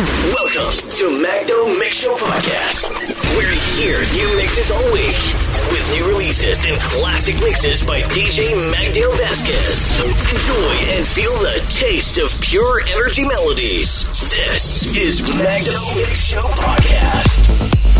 Welcome to Magno Mix Show Podcast, We're here new mixes all week with new releases and classic mixes by DJ Magdale Vasquez. Enjoy and feel the taste of pure energy melodies. This is Magno Mix Show Podcast.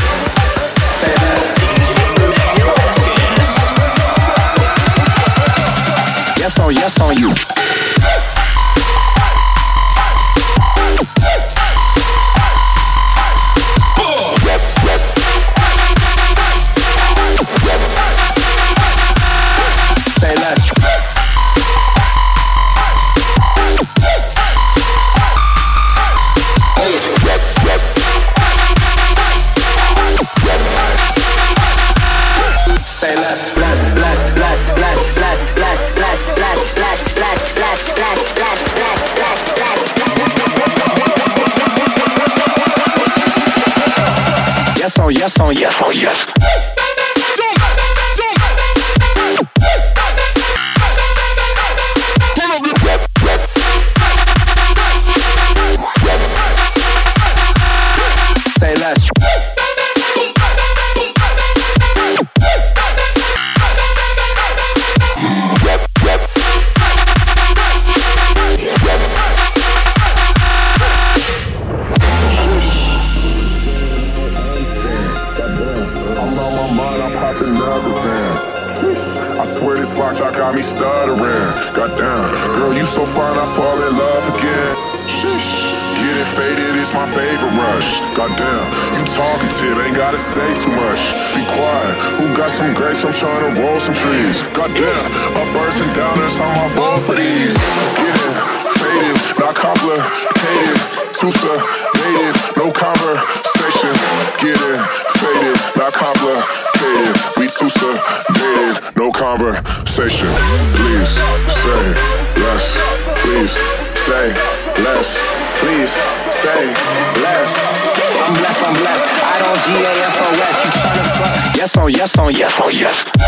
Yes on, you. Oh, yes on yes on yes. on yes oh,